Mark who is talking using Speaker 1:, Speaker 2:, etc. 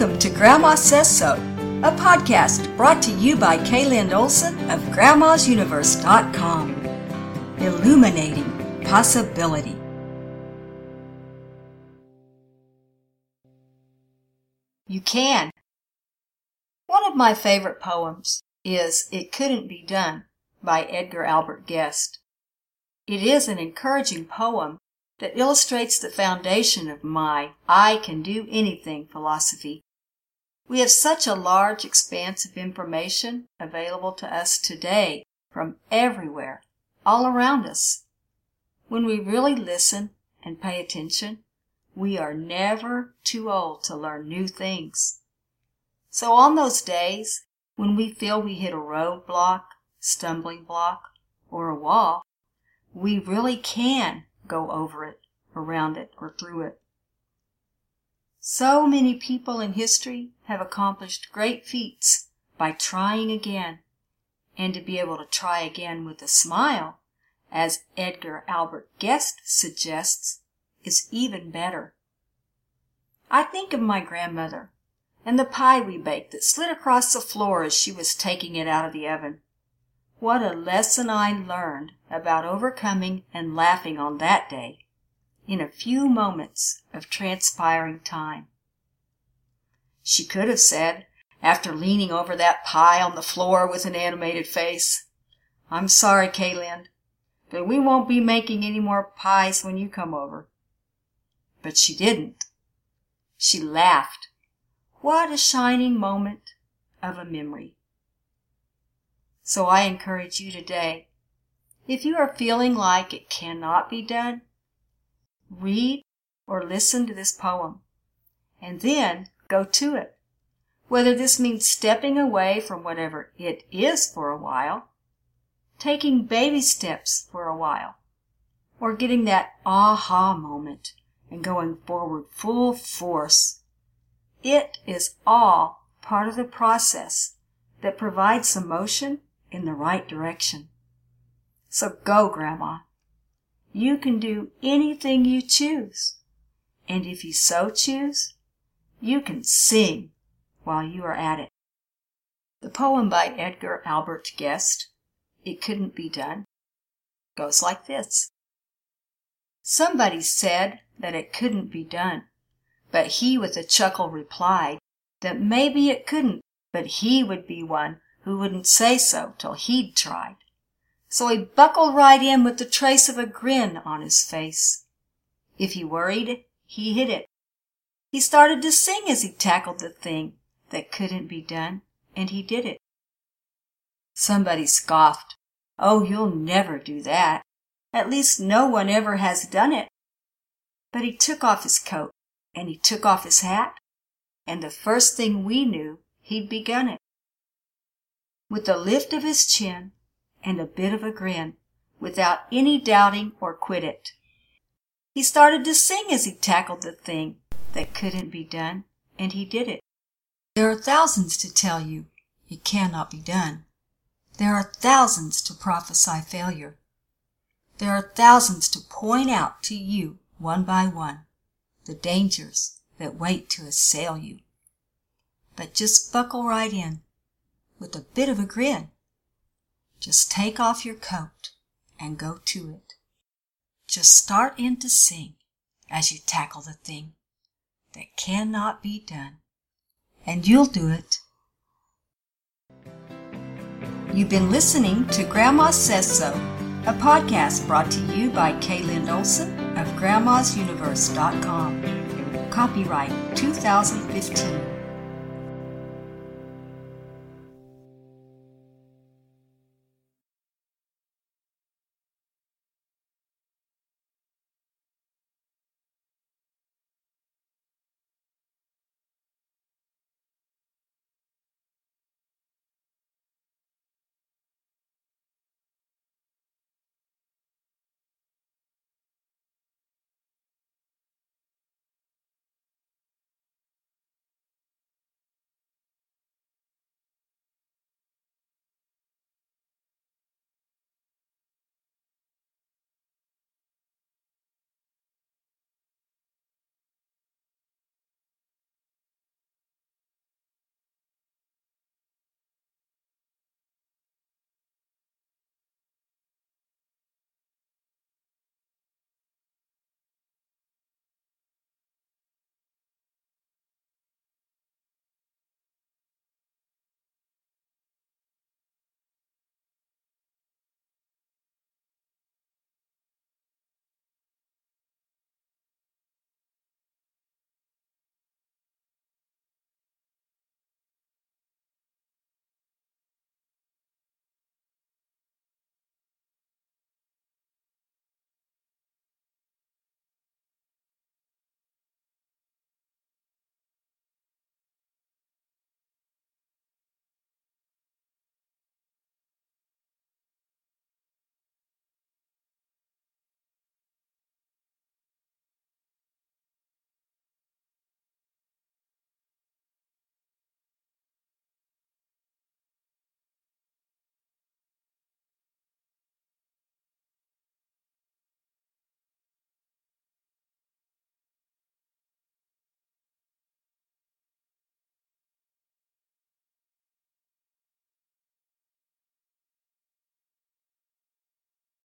Speaker 1: Welcome to Grandma Says So, a podcast brought to you by Kaylin Olson of Grandma'sUniverse.com. Illuminating possibility. You can. One of my favorite poems is It Couldn't Be Done by Edgar Albert Guest. It is an encouraging poem that illustrates the foundation of my I can do anything philosophy. We have such a large expanse of information available to us today from everywhere, all around us. When we really listen and pay attention, we are never too old to learn new things. So on those days when we feel we hit a roadblock, stumbling block, or a wall, we really can go over it, around it, or through it. So many people in history have accomplished great feats by trying again, and to be able to try again with a smile, as Edgar Albert Guest suggests, is even better. I think of my grandmother and the pie we baked that slid across the floor as she was taking it out of the oven. What a lesson I learned about overcoming and laughing on that day in a few moments of transpiring time. She could have said, after leaning over that pie on the floor with an animated face, I'm sorry, Kaylin, but we won't be making any more pies when you come over. But she didn't. She laughed. What a shining moment of a memory. So I encourage you today, if you are feeling like it cannot be done, read or listen to this poem and then go to it. Whether this means stepping away from whatever it is for a while, taking baby steps for a while, or getting that aha moment and going forward full force. It is all part of the process that provides some motion in the right direction. So go, Grandma. You can do anything you choose. And if you so choose, you can sing while you are at it. The poem by Edgar Albert Guest, It Couldn't Be Done, goes like this. Somebody said that it couldn't be done, but he with a chuckle replied that maybe it couldn't, but he would be one who wouldn't say so till he'd tried. So he buckled right in with the trace of a grin on his face. If he worried, he hid it. He started to sing as he tackled the thing that couldn't be done, and he did it. Somebody scoffed. Oh, you'll never do that. At least no one ever has done it. But he took off his coat, and he took off his hat, and the first thing we knew, he'd begun it with a lift of his chin and a bit of a grin, without any doubting or quit it. He started to sing as he tackled the thing that couldn't be done, and he did it. There are thousands to tell you it cannot be done. There are thousands to prophesy failure. There are thousands to point out to you one by one the dangers that wait to assail you. But just buckle right in with a bit of a grin. Just take off your coat and go to it. Just start in to sing as you tackle the thing that cannot be done, and you'll do it. You've been listening to Grandma Says So, a podcast brought to you by Kaylin Olson of Grandma'sUniverse.com. Copyright 2015.